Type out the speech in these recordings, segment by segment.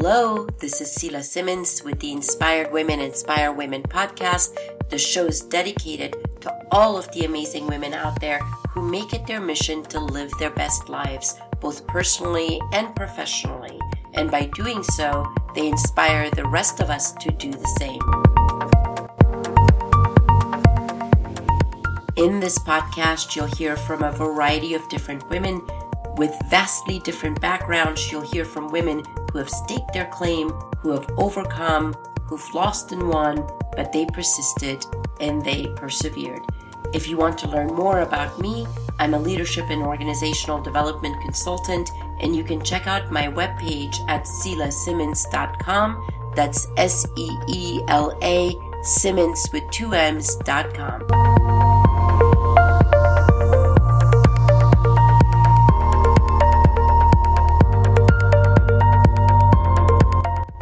Hello, this is Seela Simmons with the Inspired Women Inspire Women podcast. The show is dedicated to all of the amazing women out there who make it their mission to live their best lives, both personally and professionally. And by doing so, they inspire the rest of us to do the same. In this podcast, you'll hear from a variety of different women with vastly different backgrounds. You'll hear from women who have staked their claim, who have overcome, who've lost and won, but they persisted and they persevered. If you want to learn more about me, I'm a leadership and organizational development consultant, and you can check out my webpage at seelasimmons.com. That's S E E L A Simmons with two M's.com.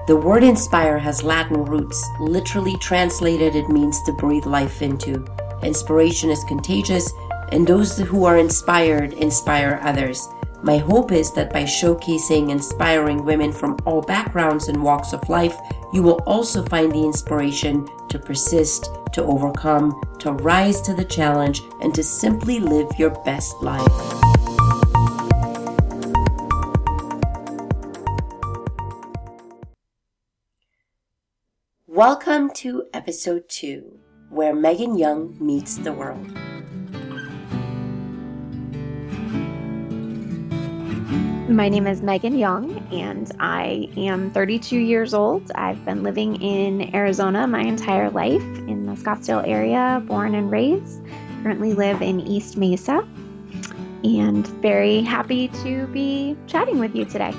The word inspire has Latin roots. Literally translated, it means to breathe life into. Inspiration is contagious, and those who are inspired inspire others. My hope is that by showcasing inspiring women from all backgrounds and walks of life, you will also find the inspiration to persist, to overcome, to rise to the challenge, and to simply live your best life. Welcome to episode 2, where Megan Young meets the world. My name is Megan Young, and I am 32 years old. I've been living in Arizona my entire life in the Scottsdale area, born and raised. Currently live in East Mesa, and very happy to be chatting with you today.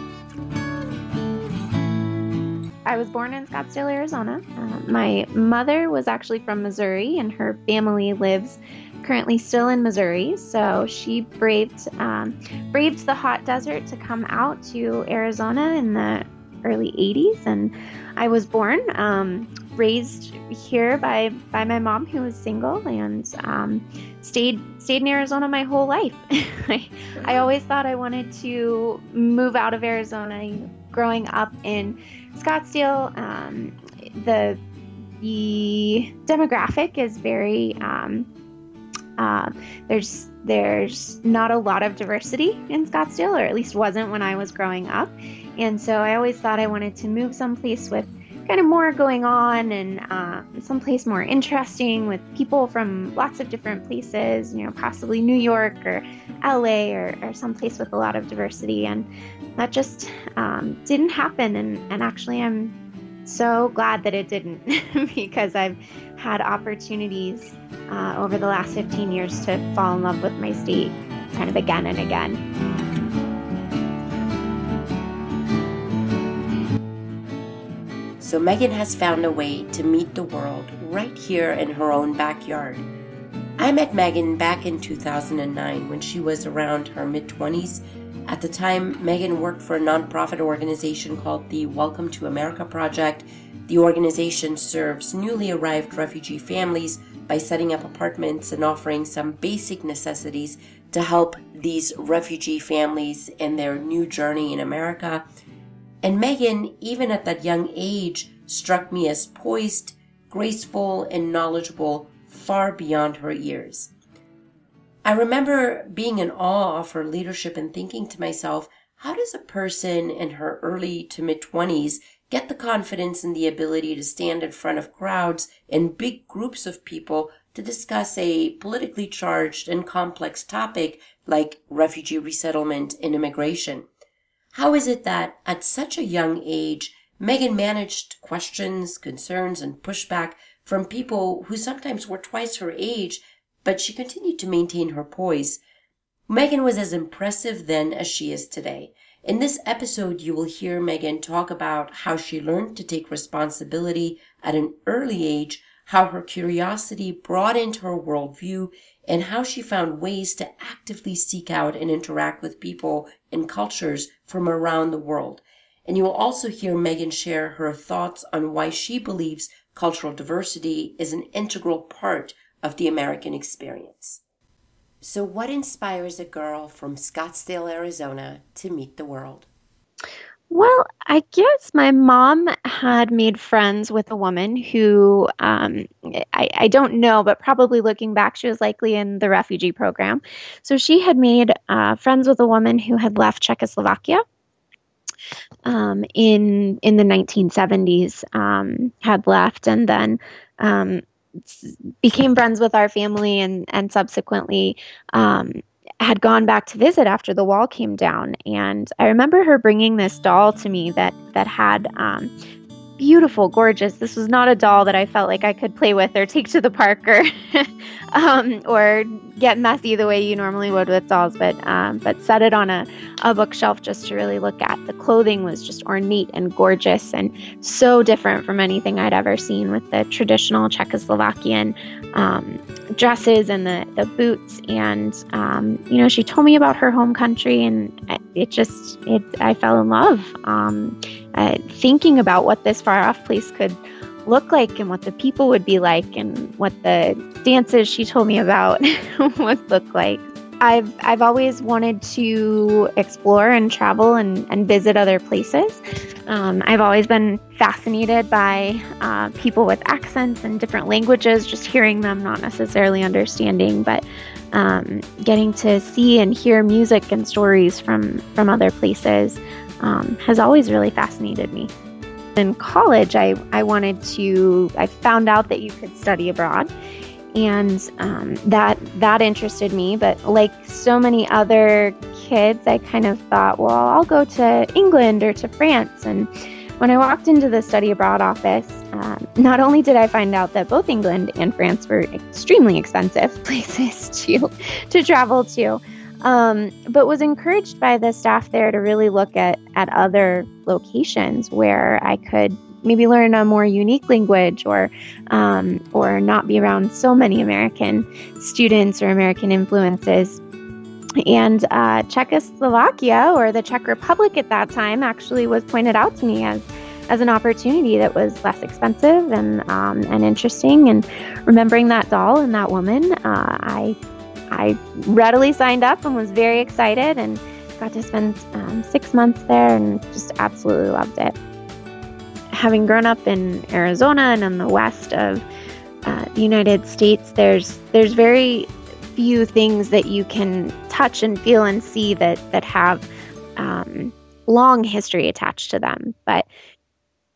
I was born in Scottsdale, Arizona. Uh, my mother was actually from Missouri, and her family lives currently still in Missouri. So she braved um, braved the hot desert to come out to Arizona in the early 80s, and I was born, um, raised here by by my mom, who was single, and um, stayed stayed in Arizona my whole life. I, I always thought I wanted to move out of Arizona. Growing up in Scottsdale, um, the the demographic is very um, uh, there's there's not a lot of diversity in Scottsdale, or at least wasn't when I was growing up, and so I always thought I wanted to move someplace with kind of more going on and uh, someplace more interesting with people from lots of different places, you know, possibly New York or LA or, or someplace with a lot of diversity. And that just um, didn't happen. And, and actually, I'm so glad that it didn't because I've had opportunities uh, over the last 15 years to fall in love with my state kind of again and again. So Megan has found a way to meet the world right here in her own backyard. I met Megan back in 2009 when she was around her mid 20s. At the time, Megan worked for a nonprofit organization called the Welcome to America Project. The organization serves newly arrived refugee families by setting up apartments and offering some basic necessities to help these refugee families in their new journey in America. And Megan, even at that young age, struck me as poised, graceful, and knowledgeable far beyond her years. I remember being in awe of her leadership and thinking to myself, how does a person in her early to mid 20s get the confidence and the ability to stand in front of crowds and big groups of people to discuss a politically charged and complex topic like refugee resettlement and immigration? How is it that at such a young age, Megan managed questions, concerns, and pushback from people who sometimes were twice her age, but she continued to maintain her poise? Megan was as impressive then as she is today. In this episode, you will hear Megan talk about how she learned to take responsibility at an early age, how her curiosity into her worldview, and how she found ways to actively seek out and interact with people and cultures from around the world. And you will also hear Megan share her thoughts on why she believes cultural diversity is an integral part of the American experience. So, what inspires a girl from Scottsdale, Arizona to meet the world? Well, I guess my mom had made friends with a woman who um, I, I, don't know, but probably looking back, she was likely in the refugee program. So she had made uh, friends with a woman who had left Czechoslovakia um, in in the 1970s, um, had left, and then um, became friends with our family, and and subsequently um, had gone back to visit after the wall came down. And i remember her bringing this doll to me that that had um, beautiful, gorgeous. This was not a doll that I felt like I could play with or take to the park or um, or get messy the way you normally would with dolls, but um, but set it on a, a bookshelf just to really look at. The clothing was just ornate and gorgeous and so different from anything I'd ever seen with the traditional Czechoslovakian um, dresses and the, the boots. And, um, you know, she told me about her home country and it just, it, I fell in love. Uh, thinking about what this far off place could look like and what the people would be like and what the dances she told me about would look like. I've I've always wanted to explore and travel and, and visit other places. Um, I've always been fascinated by uh, people with accents and different languages, just hearing them, not necessarily understanding, but um, getting to see and hear music and stories from from other places um, has always really fascinated me. In college, I, I wanted to, I found out that you could study abroad. And um, that that interested me, but like so many other kids, I kind of thought, well, I'll go to England or to France. And when I walked into the study abroad office, um, not only did I find out that both England and France were extremely expensive places to to travel to, um, but was encouraged by the staff there to really look at, at other locations where I could maybe learn a more unique language or um, or not be around so many American students or American influences. And uh, Czechoslovakia or the Czech Republic at that time actually was pointed out to me as as an opportunity that was less expensive and um, and interesting. And remembering that doll and that woman, uh, I I readily signed up and was very excited and got to spend um, six months there and just absolutely loved it. Having grown up in Arizona and in the west of uh, the United States, there's there's very few things that you can touch and feel and see that that have um, long history attached to them. But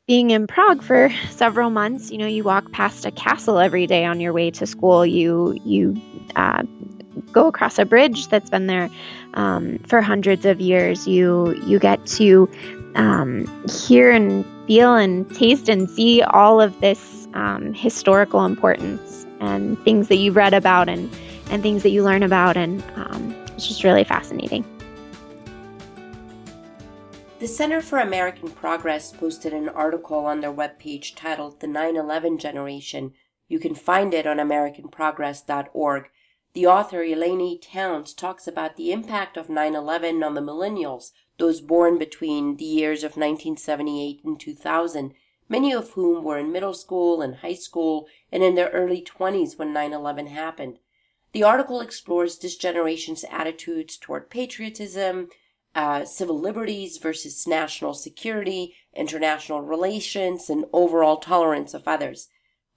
being in Prague for several months, you know, you walk past a castle every day on your way to school. You you uh, go across a bridge that's been there um, for hundreds of years. You you get to um, hear and feel and taste and see all of this um, historical importance and things that you've read about and and things that you learn about, and um, it's just really fascinating. The Center for American Progress posted an article on their webpage titled The 9 11 Generation. You can find it on AmericanProgress.org the author Eleni Towns talks about the impact of 9 11 on the millennials, those born between the years of 1978 and 2000, many of whom were in middle school and high school and in their early 20s when 9 11 happened. The article explores this generation's attitudes toward patriotism, uh, civil liberties versus national security, international relations, and overall tolerance of others.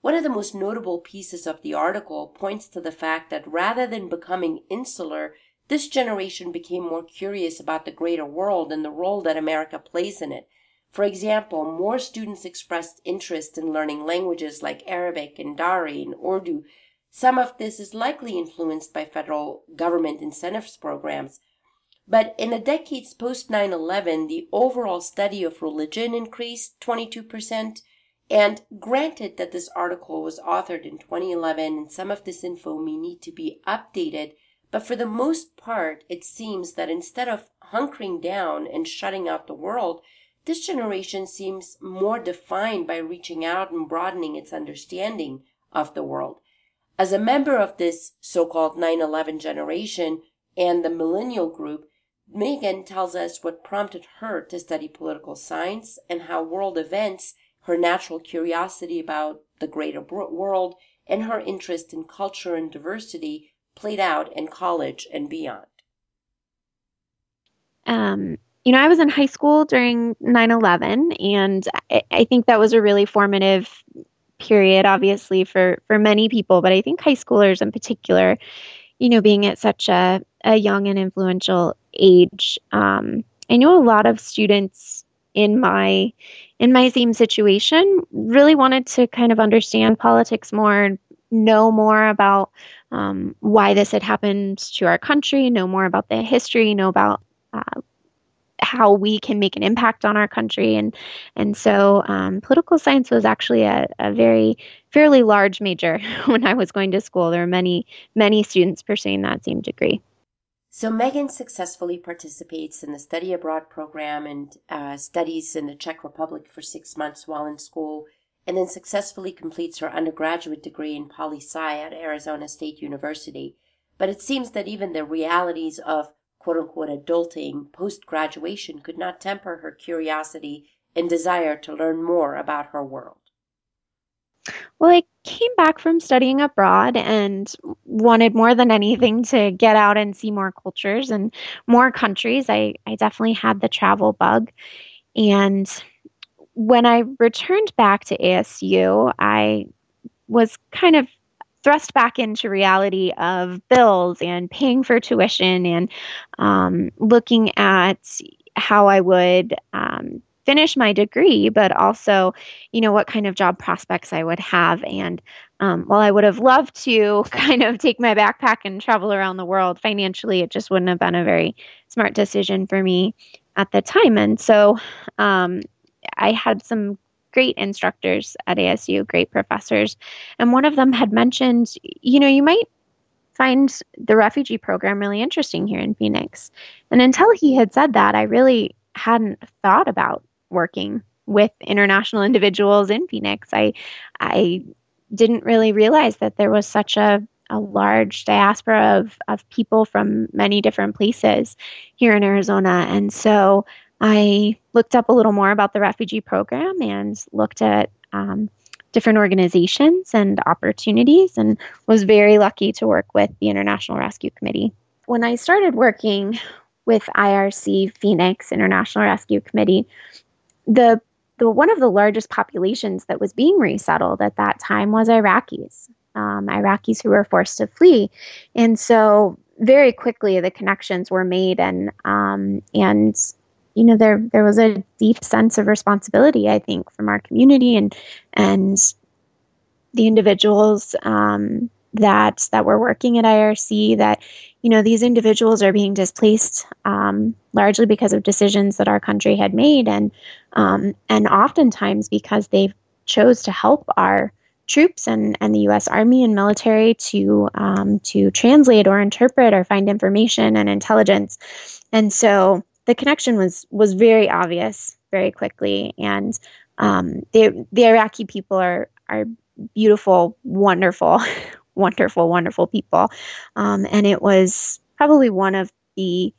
One of the most notable pieces of the article points to the fact that rather than becoming insular, this generation became more curious about the greater world and the role that America plays in it. For example, more students expressed interest in learning languages like Arabic and Dari and Urdu. Some of this is likely influenced by federal government incentives programs. But in the decades post 9 11, the overall study of religion increased 22%, and granted that this article was authored in 2011 and some of this info may need to be updated, but for the most part, it seems that instead of hunkering down and shutting out the world, this generation seems more defined by reaching out and broadening its understanding of the world. As a member of this so called 9 11 generation and the millennial group, Megan tells us what prompted her to study political science and how world events her natural curiosity about the greater world, and her interest in culture and diversity played out in college and beyond. Um, you know, I was in high school during 9 11, and I, I think that was a really formative period, obviously, for, for many people, but I think high schoolers in particular, you know, being at such a, a young and influential age. Um, I know a lot of students in my in my same situation really wanted to kind of understand politics more, know more about um, why this had happened to our country, know more about the history, know about uh, how we can make an impact on our country and and so um, political science was actually a, a very fairly large major when I was going to school. There were many many students pursuing that same degree. So Megan successfully participates in the study abroad program and uh, studies in the Czech Republic for six months while in school, and then successfully completes her undergraduate degree in poli sci at Arizona State University. But it seems that even the realities of quote unquote adulting post graduation could not temper her curiosity and desire to learn more about her world. Well, I came back from studying abroad and wanted more than anything to get out and see more cultures and more countries. I, I definitely had the travel bug. And when I returned back to ASU, I was kind of thrust back into reality of bills and paying for tuition and um, looking at how I would um, finish my degree, but also, you know, what kind of job prospects I would have. And um, while I would have loved to kind of take my backpack and travel around the world financially, it just wouldn't have been a very smart decision for me at the time. And so um, I had some great instructors at ASU, great professors. And one of them had mentioned, you know, you might find the refugee program really interesting here in Phoenix. And until he had said that, I really hadn't thought about working with international individuals in Phoenix. I I didn't really realize that there was such a a large diaspora of, of people from many different places here in Arizona. And so I looked up a little more about the refugee program and looked at um, different organizations and opportunities and was very lucky to work with the International Rescue Committee. When I started working with IRC Phoenix International Rescue Committee, the the one of the largest populations that was being resettled at that time was Iraqis, um, Iraqis who were forced to flee, and so very quickly the connections were made and um, and you know there there was a deep sense of responsibility I think from our community and and the individuals um, that that were working at IRC that you know these individuals are being displaced um, largely because of decisions that our country had made and um, and oftentimes because they chose to help our troops and, and the U.S. Army and military to um, to translate or interpret or find information and intelligence and so the connection was was very obvious very quickly, and um, the the Iraqi people are are beautiful, wonderful, wonderful, wonderful people, um, and it was probably one of the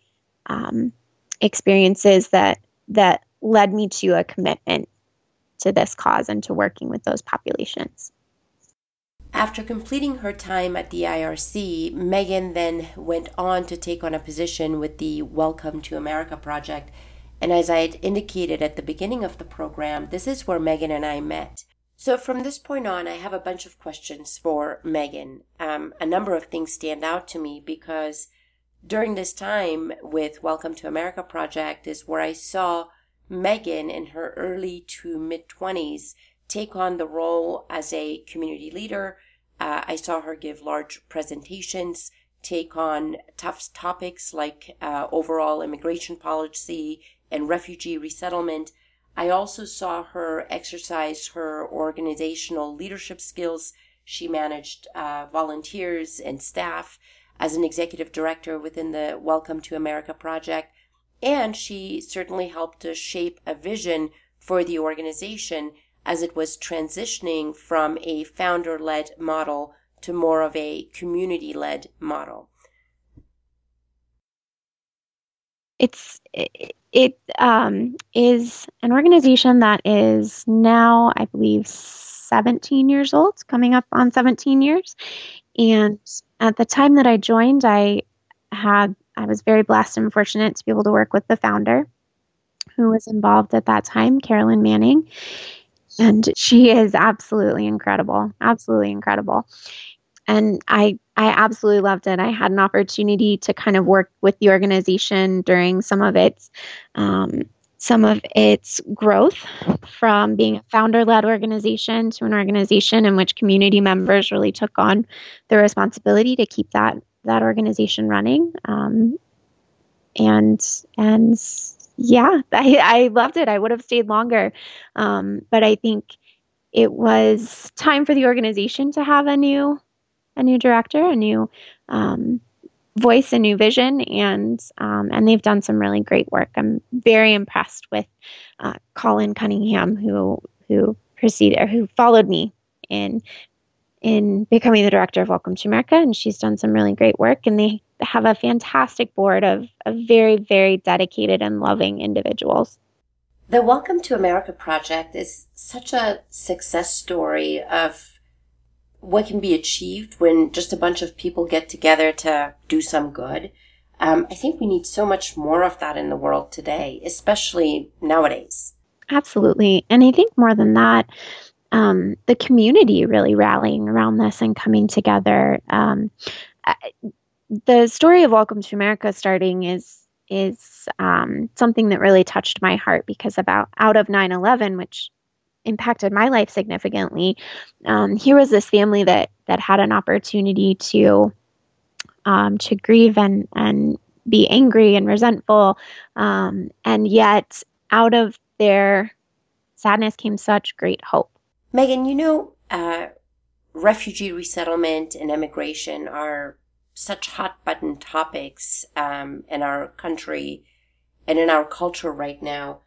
um, experiences that that led me to a commitment to this cause and to working with those populations. After completing her time at the IRC, Megan then went on to take on a position with the Welcome to America project. And as I had indicated at the beginning of the program, this is where Megan and I met. So from this point on, I have a bunch of questions for Megan. Um, a number of things stand out to me because during this time with Welcome to America project is where I saw Megan in her early to mid 20s take on the role as a community leader. Uh, I saw her give large presentations, take on tough topics like uh, overall immigration policy and refugee resettlement. I also saw her exercise her organizational leadership skills. She managed uh, volunteers and staff as an executive director within the Welcome to America project. And she certainly helped to shape a vision for the organization as it was transitioning from a founder led model to more of a community led model? It's it, it um, is an organization that is now, I believe, 17 years old, coming up on 17 years. And at the time that I joined, I had I was very blessed and fortunate to be able to work with the founder, who was involved at that time, Carolyn Manning. And she is absolutely incredible, absolutely incredible. And I, I absolutely loved it. I had an opportunity to kind of work with the organization during some of its um, some of its growth from being a founder led organization to an organization in which community members really took on the responsibility to keep that that organization running. Um, and and yeah I, I loved it. I would have stayed longer. Um, but i think it was time for the organization to have a new a new director a new um, voice a new vision and um, and they've done some really great work. I'm very impressed with uh, colin cunningham who who preceded or who followed me in in becoming the director of welcome to america and she's done some really great work and they have a fantastic board of, of very very dedicated and loving individuals. The welcome to america project is such a success story of what can be achieved when just a bunch of people get together to do some good. Um, I think we need so much more of that in the world today, especially nowadays. Absolutely. And I think more than that, um, the community really rallying around this and coming together. Um, the story of Welcome to America starting is is um, something that really touched my heart because about out of 9/11, which impacted my life significantly. Um, here was this family that that had an opportunity to um, to grieve and and be angry and resentful, um, and yet out of their sadness came such great hope. Megan, you know, uh, refugee resettlement and immigration are such hot button topics um, in our country and in our culture right now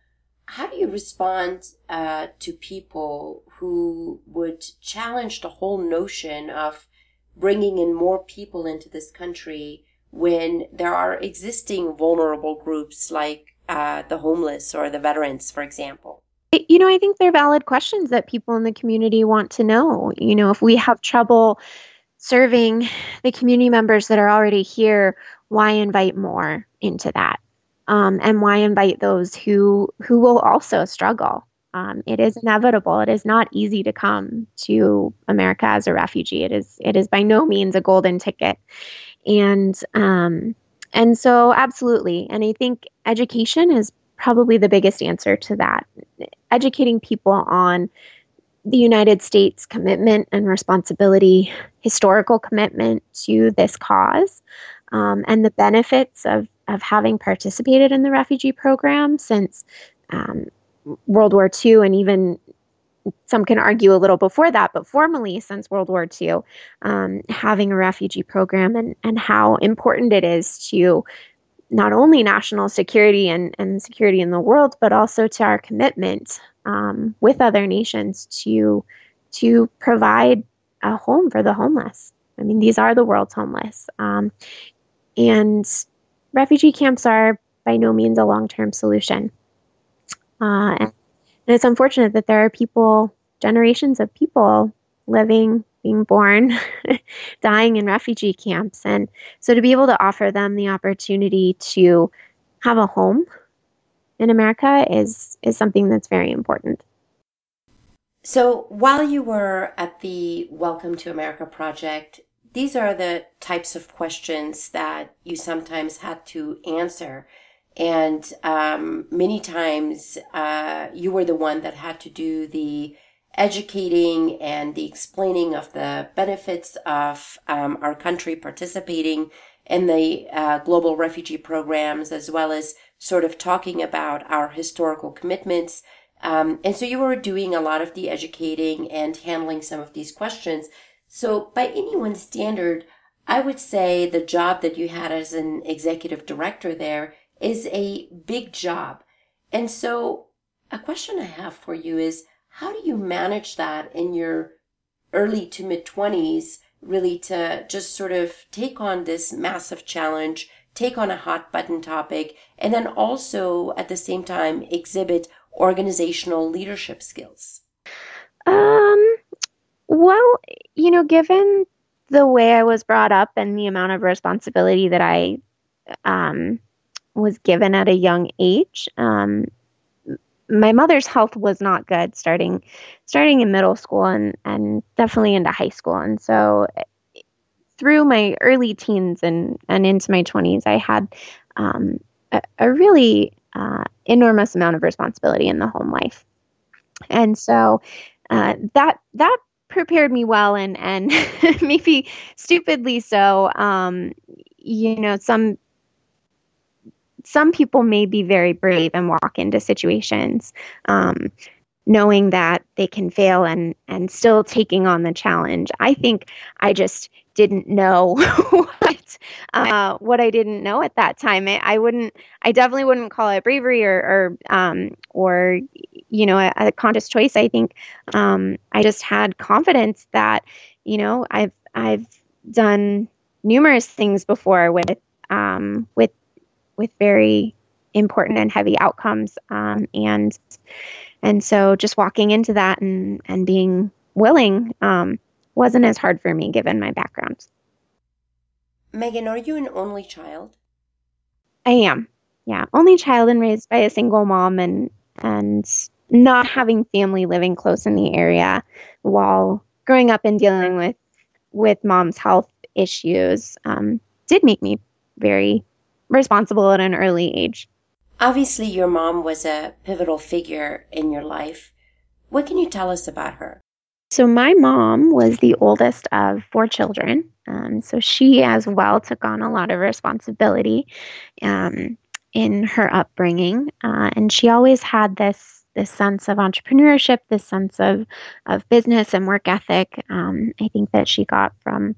how do you respond uh, to people who would challenge the whole notion of bringing in more people into this country when there are existing vulnerable groups like uh, the homeless or the veterans, for example? You know, I think they're valid questions that people in the community want to know. You know, if we have trouble serving the community members that are already here, why invite more into that? Um, and why invite those who who will also struggle? Um, it is inevitable. It is not easy to come to america as a refugee. It is it is by no means a golden ticket. And um, and so absolutely. And i think education is probably the biggest answer to that. Educating people on the United States commitment and responsibility, historical commitment to this cause, um, and the benefits of of having participated in the refugee program since um, World War II, and even some can argue a little before that, but formally since World War II, um, having a refugee program and, and how important it is to not only national security and, and security in the world, but also to our commitment um, with other nations to to provide a home for the homeless. I mean, these are the world's homeless, um, and refugee camps are by no means a long term solution. Uh, and, it's unfortunate that there are people, generations of people living, being born, dying in refugee camps. And so to be able to offer them the opportunity to have a home in America is, is something that's very important. So while you were at the Welcome to America project, these are the types of questions that you sometimes had to answer. And um, many times uh, you were the one that had to do the educating and the explaining of the benefits of um, our country participating in the uh, global refugee programs, as well as sort of talking about our historical commitments. Um, and so you were doing a lot of the educating and handling some of these questions. So, by anyone's standard, I would say the job that you had as an executive director there is a big job. And so, a question I have for you is how do you manage that in your early to mid 20s, really to just sort of take on this massive challenge, take on a hot button topic, and then also at the same time exhibit organizational leadership skills? Um, well, you know, given the way I was brought up and the amount of responsibility that I um, was given at a young age, um, my mother's health was not good starting starting in middle school and and definitely into high school. And so through my early teens and and into my 20s i had um, a, a, really uh, enormous amount of responsibility in the home life. And so uh, that that prepared me well and and maybe stupidly so um, you know some some people may be very brave and walk into situations um, knowing that they can fail and and still taking on the challenge. I think I just didn't know what uh, what I didn't know at that time. I, I, wouldn't. I definitely wouldn't call it bravery or or um, or you know a, a, conscious choice. I think um, I just had confidence that you know I've I've done numerous things before with um, with with very important and heavy outcomes. Um, and and so just walking into that and and being willing um, wasn't as hard for me given my background. Megan, are you an only child? I am. Yeah, only child and raised by a single mom and and not having family living close in the area while growing up and dealing with with mom's health issues um, did make me very responsible at an early age. Obviously, your mom was a pivotal figure in your life. What can you tell us about her? So, my mom was the oldest of four children. Um, so, she as well took on a lot of responsibility um, in her upbringing. Uh, and she always had this this sense of entrepreneurship, this sense of, of business and work ethic. Um, I think that she got from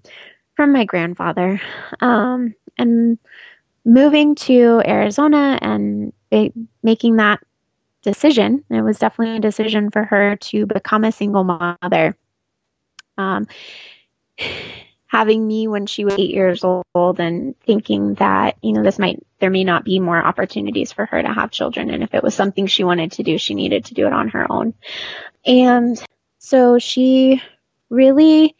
from my grandfather. Um, and moving to Arizona and making that decision, it was definitely a decision for her to become a single mother. Um, having me when she was eight years old and thinking that, you know, this might, there may not be more opportunities for her to have children. And if it was something she wanted to do, she needed to do it on her own. And so she really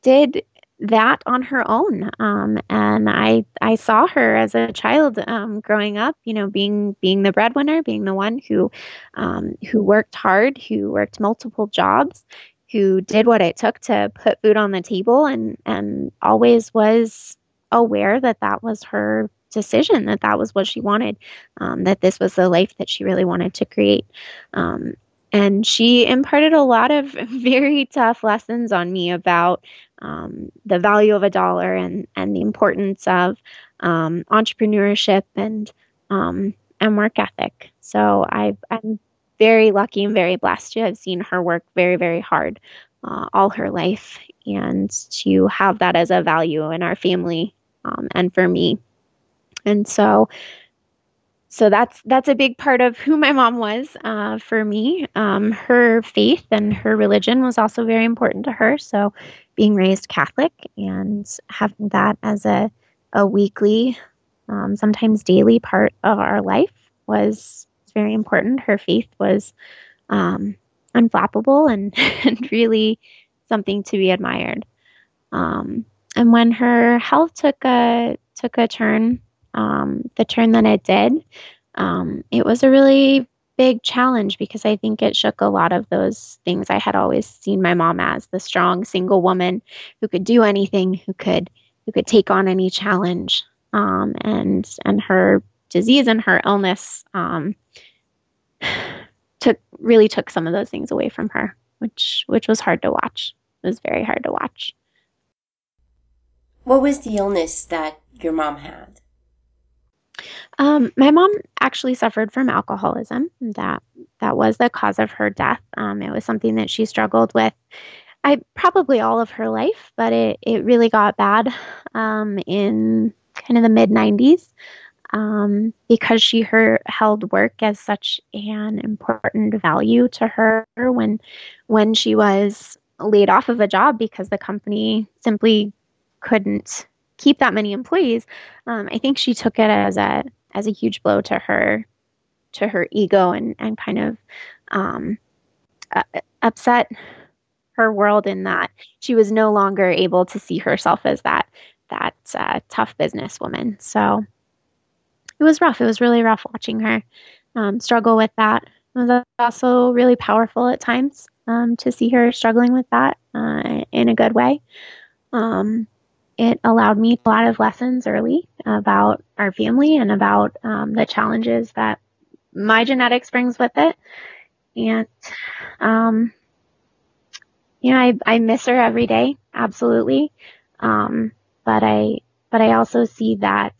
did that on her own. Um, and I I saw her as a child um, growing up, you know, being being the breadwinner, being the one who um, who worked hard, who worked multiple jobs, who did what it took to put food on the table, and and always was aware that that was her decision, that that was what she wanted, um, that this was the life that she really wanted to create. Um, and she imparted a lot of very tough lessons on me about um, the value of a dollar and, and the importance of um, entrepreneurship and um, and work ethic. So I, I'm very lucky and very blessed to have seen her work very very hard uh, all her life and to have that as a value in our family um, and for me. And so so that's that's a big part of who my mom was uh, for me. Um, her faith and her religion was also very important to her. So being raised Catholic and having that as a a weekly, um, sometimes daily part of our life was very important. Her faith was um, unflappable and, and really something to be admired. Um, and when her health took a took a turn um, the turn that it did, um, it was a really big challenge because I think it shook a lot of those things I had always seen my mom as the strong single woman who could do anything, who could who could take on any challenge. Um, and and her disease and her illness um, took really took some of those things away from her, which which was hard to watch. It was very hard to watch. What was the illness that your mom had? Um, my mom actually suffered from alcoholism. That that was the cause of her death. Um, it was something that she struggled with. I probably all of her life, but it it really got bad um, in kind of the mid '90s um, because she her, held work as such an important value to her when when she was laid off of a job because the company simply couldn't keep that many employees, um, I think she took it as a as a huge blow to her to her ego and and kind of um, uh, upset her world in that she was no longer able to see herself as that that uh, tough businesswoman. So it was rough. It was really rough watching her um, struggle with that. It was also really powerful at times um, to see her struggling with that uh, in a good way. Um, it allowed me a lot of lessons early about our family and about um, the challenges that my genetics brings with it. And, um, you know, I, I miss her every day, absolutely. Um, but I, but I also see that,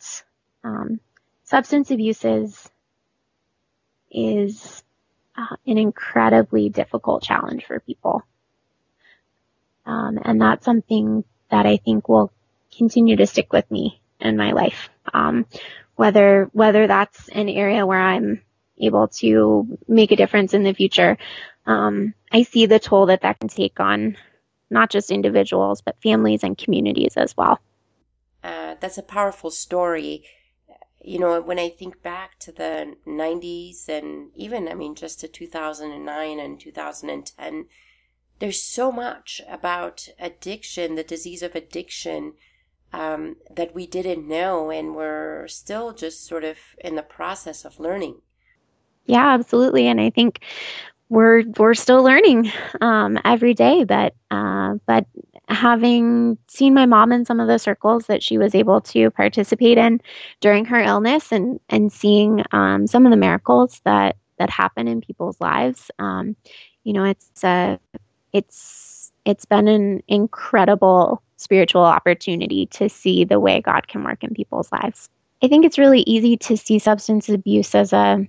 um, substance abuse is, is uh, an incredibly difficult challenge for people. Um, and that's something that I think will continue to stick with me in my life. Um, whether, whether that's an area where I'm able to make a difference in the future. Um, I see the toll that that can take on not just individuals, but families and communities as well. Uh, that's a powerful story. You know, when I think back to the 90s and even, I mean, just to 2009 and 2010, there's so much about addiction, the disease of addiction, um, that we didn't know, and we're still just sort of in the process of learning. Yeah, absolutely. And I think we're we're still learning um, every day. But uh, but having seen my mom in some of the circles that she was able to participate in during her illness, and and seeing um, some of the miracles that that happen in people's lives, um, you know, it's uh, it's it's been an incredible spiritual opportunity to see the way God can work in people's lives. I think it's really easy to see substance abuse as a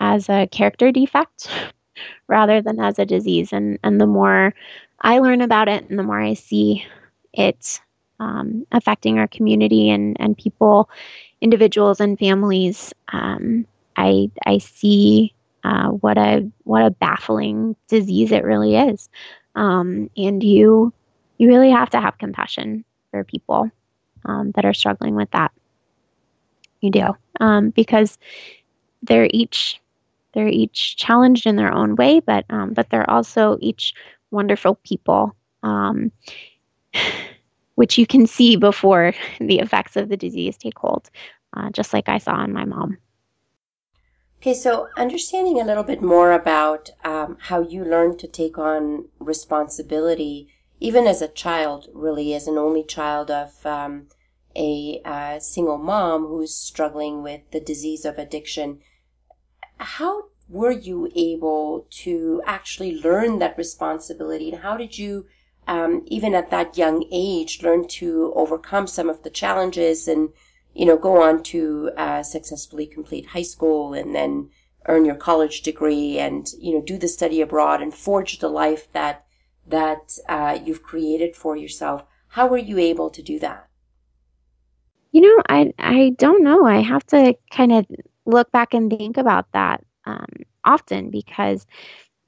as a character defect rather than as a disease. And, and the more I learn about it and the more I see it um, affecting our community and, and people, individuals and families, um, I, I see uh, what a what a baffling disease it really is. Um, and you you really have to have compassion for people um, that are struggling with that. You do um, because they're each they're each challenged in their own way, but um, but they're also each wonderful people, um, which you can see before the effects of the disease take hold, uh, just like I saw in my mom. Okay, so understanding a little bit more about um, how you learned to take on responsibility, even as a child, really, as an only child of um, a uh, single mom who's struggling with the disease of addiction how were you able to actually learn that responsibility? And how did you um, even at that young age learn to overcome some of the challenges and you know go on to uh, successfully complete high school and then earn your college degree and you know do the study abroad and forge the life that that uh, you've created for yourself. How were you able to do that? You know i i don't know. I have to kind of look back and think about that um, often because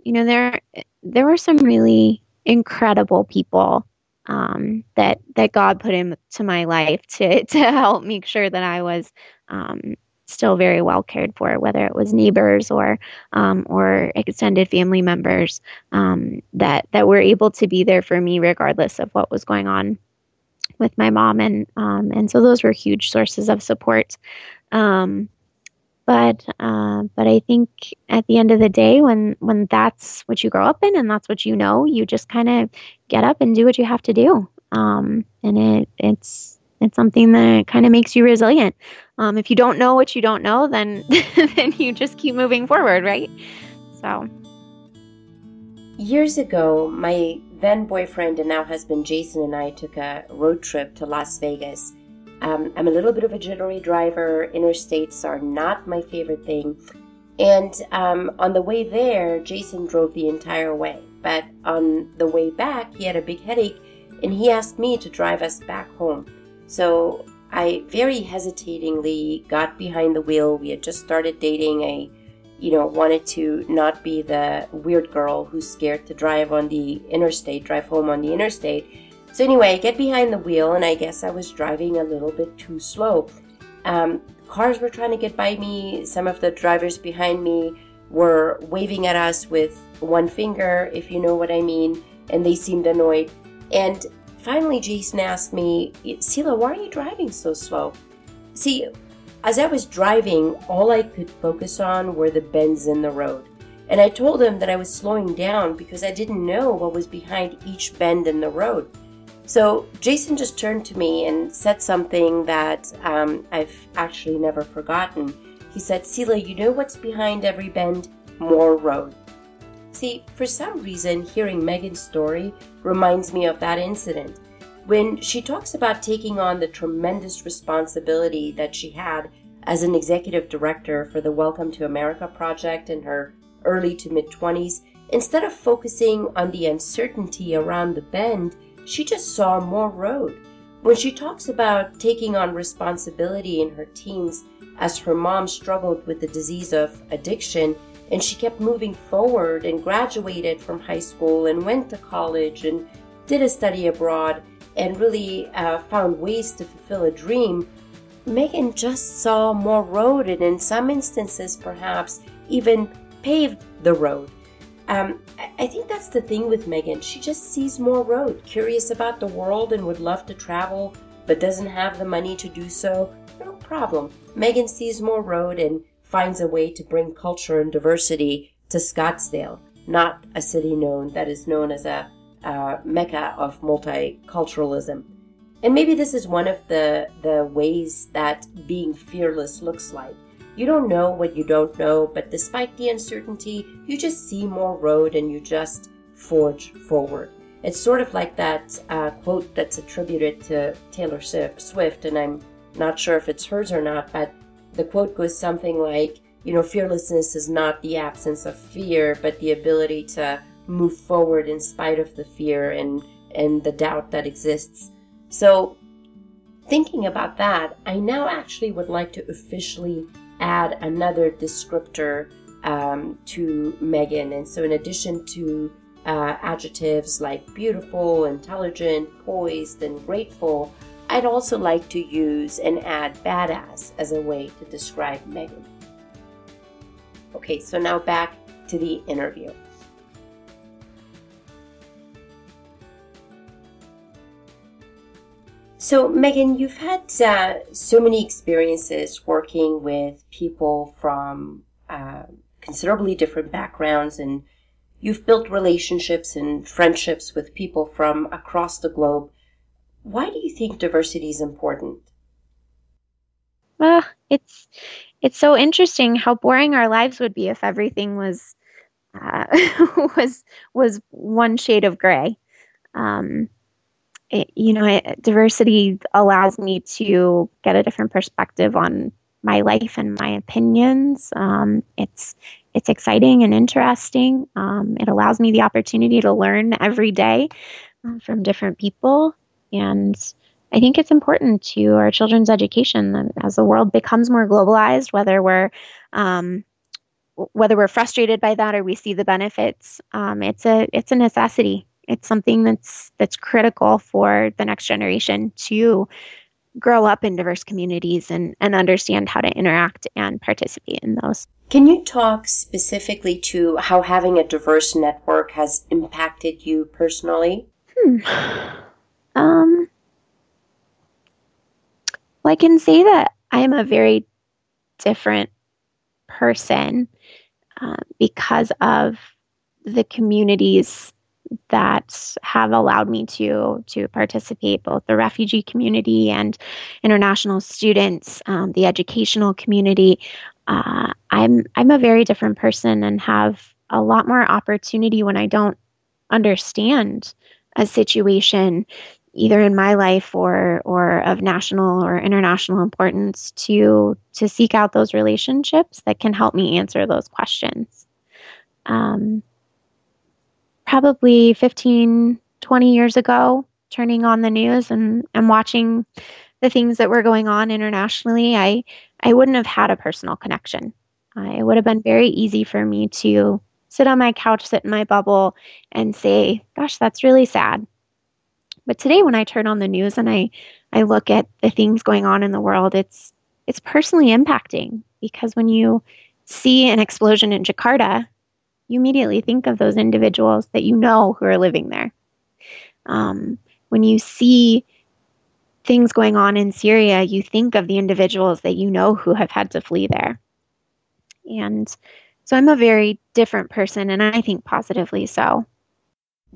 you know there there were some really incredible people um, that that God put into my life to to help make sure that I was um, still very well cared for, whether it was neighbors or um, or extended family members um, that that were able to be there for me regardless of what was going on with my mom, and um, and so those were huge sources of support. Um, but uh, but I think at the end of the day, when when that's what you grow up in and that's what you know, you just kind of get up and do what you have to do. Um, and it it's it's something that kind of makes you resilient. Um, if you don't know what you don't know, then then you just keep moving forward, right? So years ago, my then boyfriend and now husband Jason and I took a road trip to Las Vegas um, I'm a little bit of a jittery driver. Interstates are not my favorite thing. And um, on the way there, Jason drove the entire way. But on the way back, he had a big headache and he asked me to drive us back home. So I very hesitatingly got behind the wheel. We had just started dating. I, you know, wanted to not be the weird girl who's scared to drive on the interstate, drive home on the interstate. So anyway, I get behind the wheel, and I guess I was driving a little bit too slow. Um, cars were trying to get by me. Some of the drivers behind me were waving at us with one finger, if you know what I mean, and they seemed annoyed. And finally, Jason asked me, Seela, why are you driving so slow? See, as I was driving, all I could focus on were the bends in the road. and I told him that I was slowing down because I didn't know what was behind each bend in the road. So Jason just turned to me and said something that um, I've actually never forgotten. He said, Seela, you know what's behind every bend? More road. See, for some reason, hearing Megan's story reminds me of that incident. When she talks about taking on the tremendous responsibility that she had as an executive director for the Welcome to America project in her early to mid 20s, instead of focusing on the uncertainty around the bend, she just saw more road. When she talks about taking on responsibility in her teens as her mom struggled with the disease of addiction, and she kept moving forward and graduated from high school and went to college and did a study abroad and really uh, found ways to fulfill a dream, Megan just saw more road and in some instances perhaps even paved the road. Um, I think that's the thing with Megan. She just sees more road, curious about the world and would love to travel, but doesn't have the money to do so. No problem. Megan sees more road and finds a way to bring culture and diversity to Scottsdale, not a city known that is known as a uh, mecca of multiculturalism. And maybe this is one of the, the ways that being fearless looks like. You don't know what you don't know, but despite the uncertainty, you just see more road and you just forge forward. It's sort of like that uh, quote that's attributed to Taylor Swift, and I'm not sure if it's hers or not, but the quote goes something like, you know, fearlessness is not the absence of fear, but the ability to move forward in spite of the fear and, and the doubt that exists. So, thinking about that, I now actually would like to officially add another descriptor um, to Megan. And so, in addition to uh, adjectives like beautiful, intelligent, poised, and grateful, I'd also like to use and add badass as a way to describe Megan. Okay, so now back to the interview. So, Megan, you've had uh, so many experiences working with people from uh, considerably different backgrounds, and you've built relationships and friendships with people from across the globe. Why do you think diversity is important? Well, it's it's so interesting how boring our lives would be if everything was uh, was was one shade of gray. Um, it, you know, it, diversity allows me to get a different perspective on my life and my opinions. Um, it's it's exciting and interesting. Um, it allows me the opportunity to learn every day uh, from different people, and I think it's important to our children's education as the world becomes more globalized. Whether we're um, whether we're frustrated by that or we see the benefits, um, it's a it's a necessity it's something that's that's critical for the next generation to grow up in diverse communities and, and understand how to interact and participate in those. Can you talk specifically to how having a diverse network has impacted you personally? Hmm. Um, well, I can say that I am a very different person uh, because of the communities that have allowed me to to participate both the refugee community and international students um, the educational community. Uh, i'm i'm a very different person and have a lot more opportunity when i don't understand a situation either in my life or or of national or international importance to to seek out those relationships that can help me answer those questions um, probably 15, 20 years ago, turning on the news and, and watching the things that were going on internationally, I, I wouldn't have had a personal connection. Uh, it would have been very easy for me to sit on my couch, sit in my bubble, and say, gosh, that's really sad. But today, when I turn on the news and I, I look at the things going on in the world, it's, it's personally impacting because when you see an explosion in Jakarta, you immediately think of those individuals that you know who are living there. Um, when you see things going on in Syria, you think of the individuals that you know who have had to flee there. And so I'm a very different person, and I think positively so.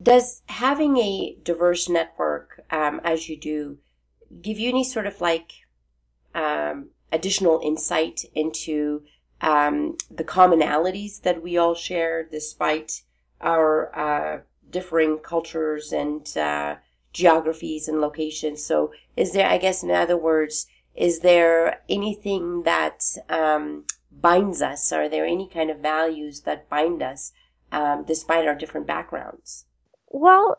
Does having a diverse network, um, as you do, give you any sort of like um, additional insight into um, the commonalities that we all share despite our uh, differing cultures and uh, geographies and locations. So, is there, I guess, in other words, is there anything that um, binds us? Are there any kind of values that bind us um, despite our different backgrounds? Well,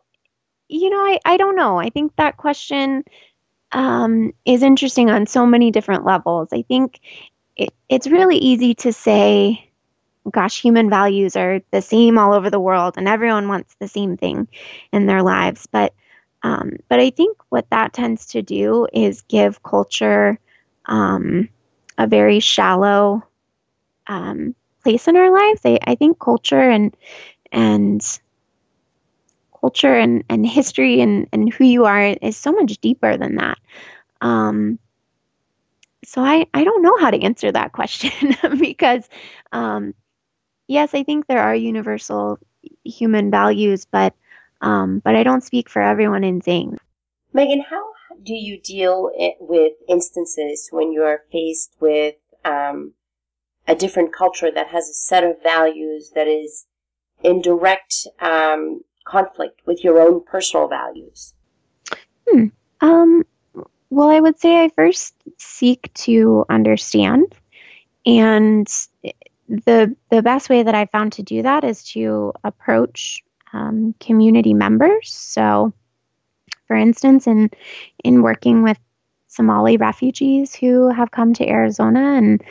you know, I, I don't know. I think that question um, is interesting on so many different levels. I think it, it's really easy to say, gosh, human values are the same all over the world and everyone wants the same thing in their lives. But um, but I think what that tends to do is give culture um, a very shallow um, place in our lives. I, I think culture and and culture and, and history and, and who you are is so much deeper than that. Um, so I, I don't know how to answer that question because um, yes, I think there are universal human values, but um, but I don't speak for everyone in saying. Megan, how do you deal with instances when you are faced with um, a different culture that has a set of values that is in direct um, conflict with your own personal values? Hmm. Um, well, I would say I first seek to understand, and the the best way that I found to do that is to approach um, community members. So, for instance, in in working with Somali refugees who have come to Arizona and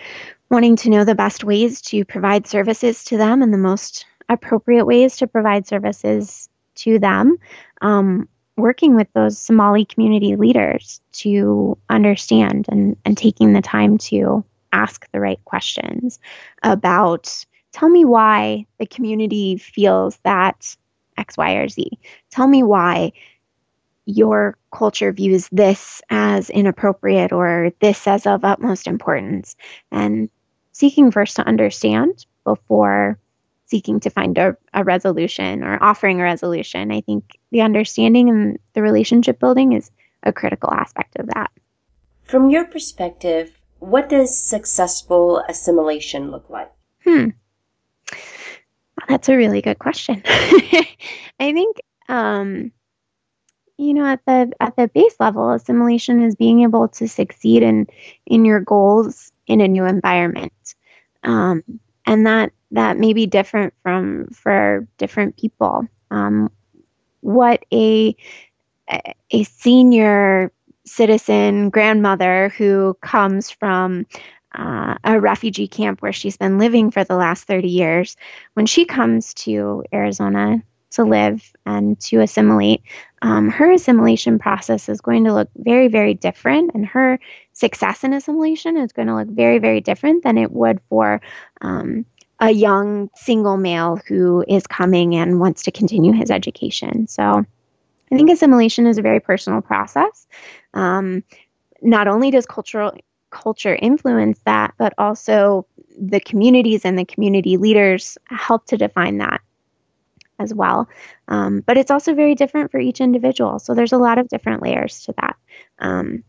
wanting to know the best ways to provide services to them and the most appropriate ways to provide services to them, um, working with those Somali community leaders to understand and, and taking the time to ask the right questions about tell me why the community feels that X, Y, or Z. Tell me why your culture views this as inappropriate or this as of utmost importance. And seeking first to understand before seeking to find a, a resolution or offering a resolution. I think the understanding and the relationship building is a critical aspect of that. From your perspective, what does successful assimilation look like? Hmm. That's a really good question. I think um, you know at the at the base level assimilation is being able to succeed in in your goals in a new environment. Um, and that that may be different from for different people. Um, what a a senior citizen grandmother who comes from uh, a refugee camp where she's been living for the last 30 years, when she comes to Arizona to live and to assimilate, um, her assimilation process is going to look very, very different, and her success in assimilation is going to look very, very different than it would for um, a young single male who is coming and wants to continue his education. So I think assimilation is a very personal process. Um, not only does cultural culture influence that, but also the communities and the community leaders help to define that as well. Um, but it's also very different for each individual. So there's a lot of different layers to that. Um,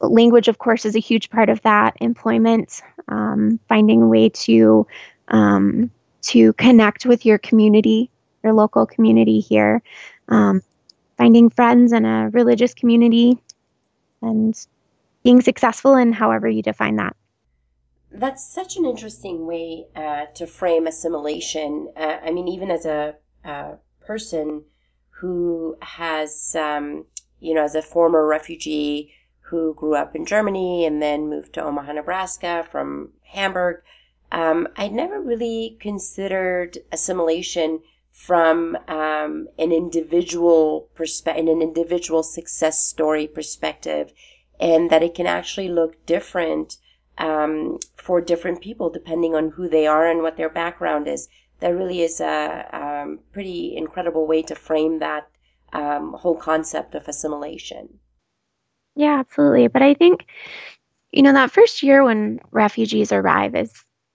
language, of course, is a huge part of that. Employment, um, finding a way to um, to connect with your community, your local community here, um, finding friends in a religious community, and being successful in however you define that. That's such an interesting way uh, to frame assimilation. Uh, I mean, even as a, a person who has, um, you know, as a former refugee who grew up in Germany and then moved to Omaha, Nebraska from Hamburg, um, I'd never really considered assimilation from um, an individual perspective, an individual success story perspective, and that it can actually look different um, for different people depending on who they are and what their background is. That really is a um, pretty incredible way to frame that um, whole concept of assimilation. Yeah, absolutely. But I think, you know, that first year when refugees arrive is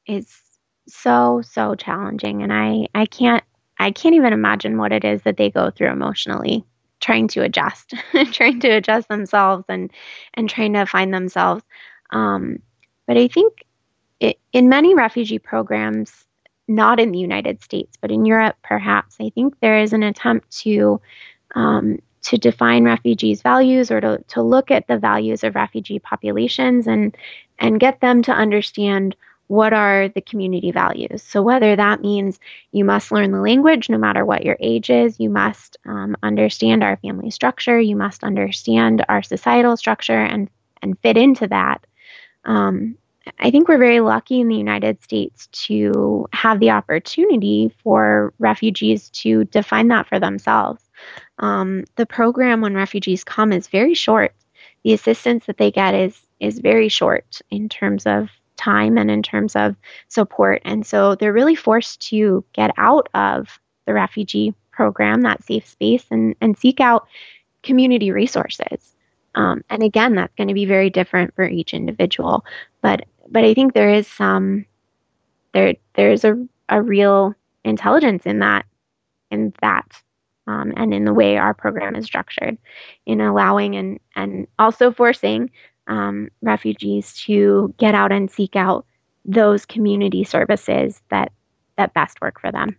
is so so challenging and I I can't I can't even imagine what it is that they go through emotionally trying to adjust trying to adjust themselves and and trying to find themselves um, but I think it, in many refugee programs not in the United States but in Europe perhaps I think there is an attempt to um, to define refugees values or to, to look at the values of refugee populations and and get them to understand what are the community values. So, whether that means you must learn the language no matter what your age is, you must um, understand our family structure, you must understand our societal structure and, and fit into that. Um, I think we're very lucky in the United States to have the opportunity for refugees to define that for themselves. Um, the program when refugees come is very short. The assistance that they get is is very short in terms of time and in terms of support. And so they're really forced to get out of the refugee program, that safe space, and, and seek out community resources. Um, and again, that's going to be very different for each individual. But but I think there is some there there's a, a real intelligence in that in that um, and in the way our program is structured in allowing and and also forcing um, refugees to get out and seek out those community services that that best work for them.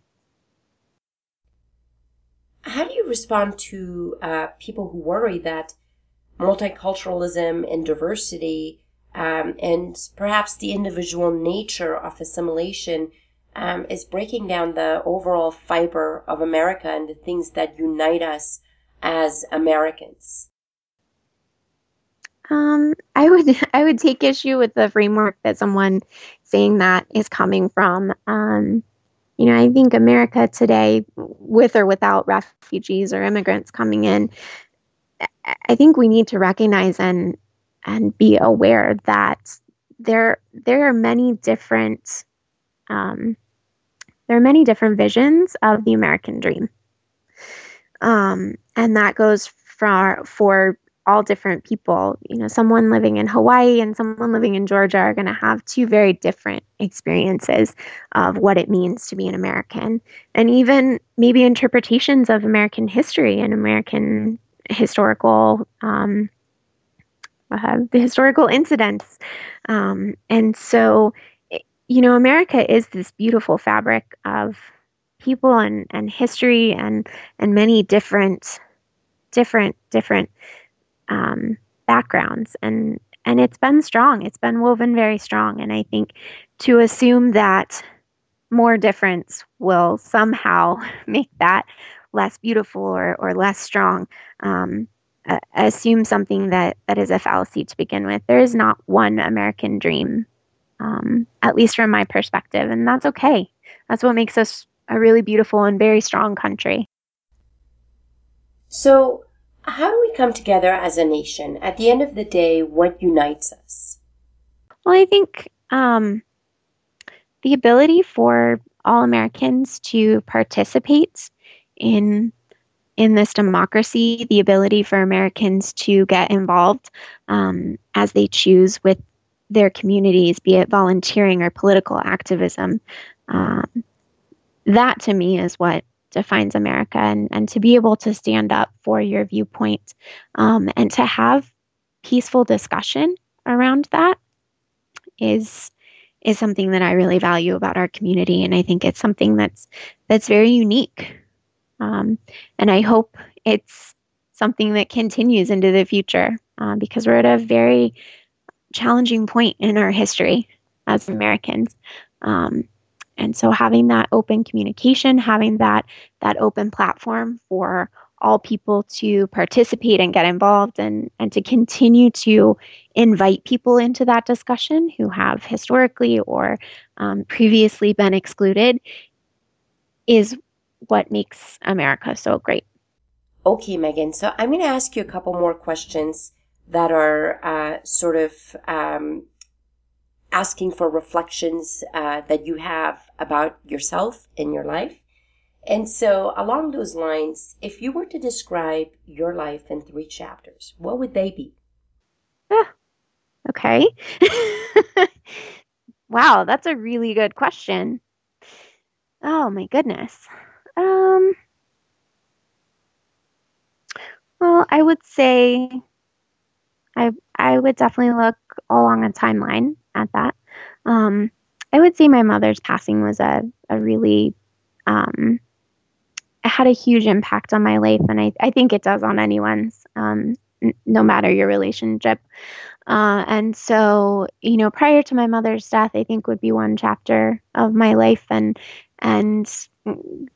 How do you respond to uh, people who worry that multiculturalism and diversity um, and perhaps the individual nature of assimilation um, is breaking down the overall fiber of America and the things that unite us as Americans? Um, I would I would take issue with the framework that someone saying that is coming from. Um, you know, I think America today, with or without refugees or immigrants coming in, I think we need to recognize and and be aware that there there are many different um, there are many different visions of the American dream, um, and that goes for for all different people. You know, someone living in Hawaii and someone living in Georgia are going to have two very different experiences of what it means to be an American, and even maybe interpretations of American history and American historical. Um, uh, the historical incidents. Um, and so, you know, America is this beautiful fabric of people and, and history and, and many different, different, different um, backgrounds and and it's been strong it's been woven very strong and i think to assume that more difference will somehow make that less beautiful or, or less strong um, uh, assume something that, that is a fallacy to begin with there is not one american dream um, at least from my perspective and that's okay that's what makes us a really beautiful and very strong country so how do we come together as a nation? At the end of the day, what unites us? Well, I think um, the ability for all Americans to participate in in this democracy, the ability for Americans to get involved um, as they choose with their communities, be it volunteering or political activism. Um, that to me is what defines America and, and to be able to stand up for your viewpoint um, and to have peaceful discussion around that is is something that I really value about our community, and I think it's something that's that's very unique. Um, and I hope it's something that continues into the future uh, because we're at a very challenging point in our history as Americans. Um, and so having that open communication, having that that open platform for all people to participate and get involved and, and to continue to invite people into that discussion who have historically or um, previously been excluded is what makes America so great. Okay, Megan. So I'm going to ask you a couple more questions that are uh, sort of um, asking for reflections uh, that you have about yourself and your life. And so, along those lines, if you were to describe your life in three chapters, what would they be? Ah, okay. wow, that's a really good question. Oh my goodness. Um, well, I would say I I would definitely look along a timeline at that. Um, I would say my mother's passing was a, a really um, had a huge impact on my life, and I, I think it does on anyone's, um, n- no matter your relationship. Uh, and so, you know, prior to my mother's death, I think would be one chapter of my life, and and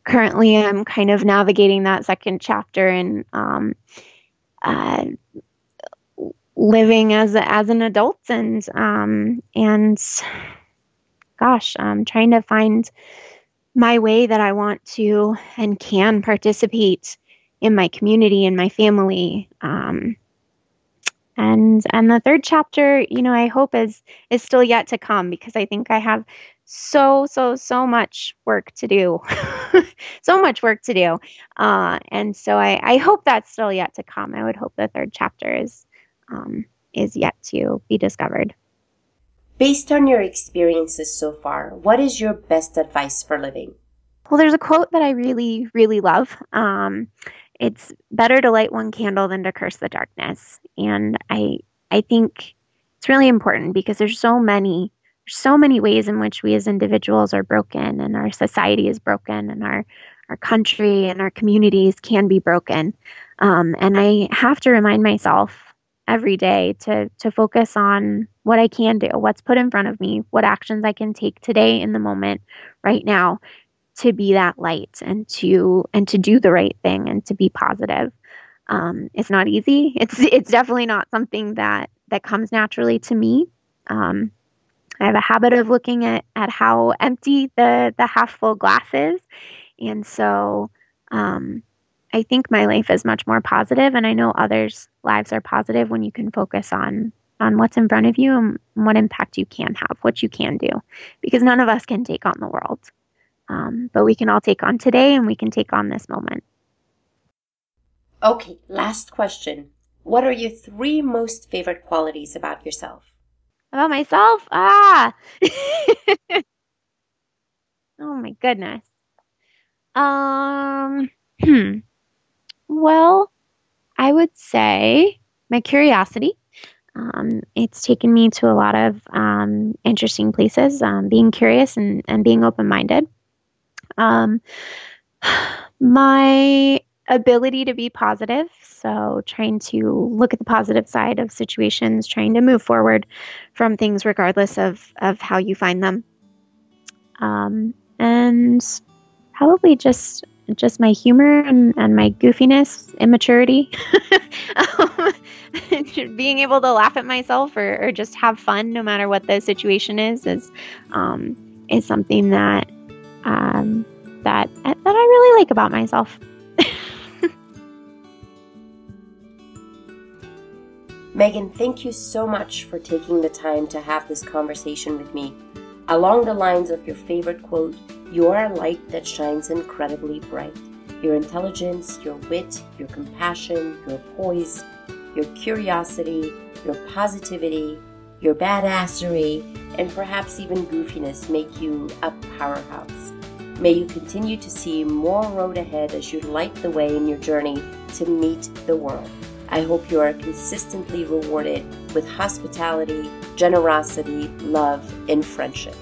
currently I'm kind of navigating that second chapter and um, uh, living as as an adult and um, and gosh, I'm trying to find my way that I want to and can participate in my community and my family. Um, and and the third chapter, you know, I hope is is still yet to come because I think I have so so so much work to do, so much work to do, uh, and so I I hope that's still yet to come. I would hope the third chapter is um, is yet to be discovered. Based on your experiences so far, what is your best advice for living? Well, there's a quote that I really, really love. Um, it's better to light one candle than to curse the darkness, and I, I think it's really important because there's so many, so many ways in which we as individuals are broken, and our society is broken, and our, our country and our communities can be broken. Um, and I have to remind myself every day to to focus on what I can do, what's put in front of me, what actions I can take today in the moment right now to be that light and to and to do the right thing and to be positive. Um, it's not easy. It's it's definitely not something that that comes naturally to me. Um, I have a habit of looking at at how empty the the half full glass is, and so um, I think my life is much more positive, and I know others' lives are positive when you can focus on on what's in front of you and what impact you can have, what you can do, because none of us can take on the world, um, but we can all take on today, and we can take on this moment. Okay, last question. What are your three most favorite qualities about yourself? About myself? Ah. oh my goodness. Um. Hmm. Well, I would say my curiosity. Um, it's taken me to a lot of um, interesting places, um, being curious and, and being open minded. Um, my ability to be positive, so trying to look at the positive side of situations, trying to move forward from things regardless of, of how you find them. Um, and probably just just my humor and, and my goofiness, immaturity, um, being able to laugh at myself or, or, just have fun no matter what the situation is is um, is something that um, that that I really like about myself. Megan, thank you so much for taking the time to have this conversation with me. Along the lines of your favorite quote, you are a light that shines incredibly bright. Your intelligence, your wit, your compassion, your poise, your curiosity, your positivity, your badassery, and perhaps even goofiness make you a powerhouse. May you continue to see more road ahead as you light the way in your journey to meet the world. I hope you are consistently rewarded with hospitality, generosity, love, and friendship.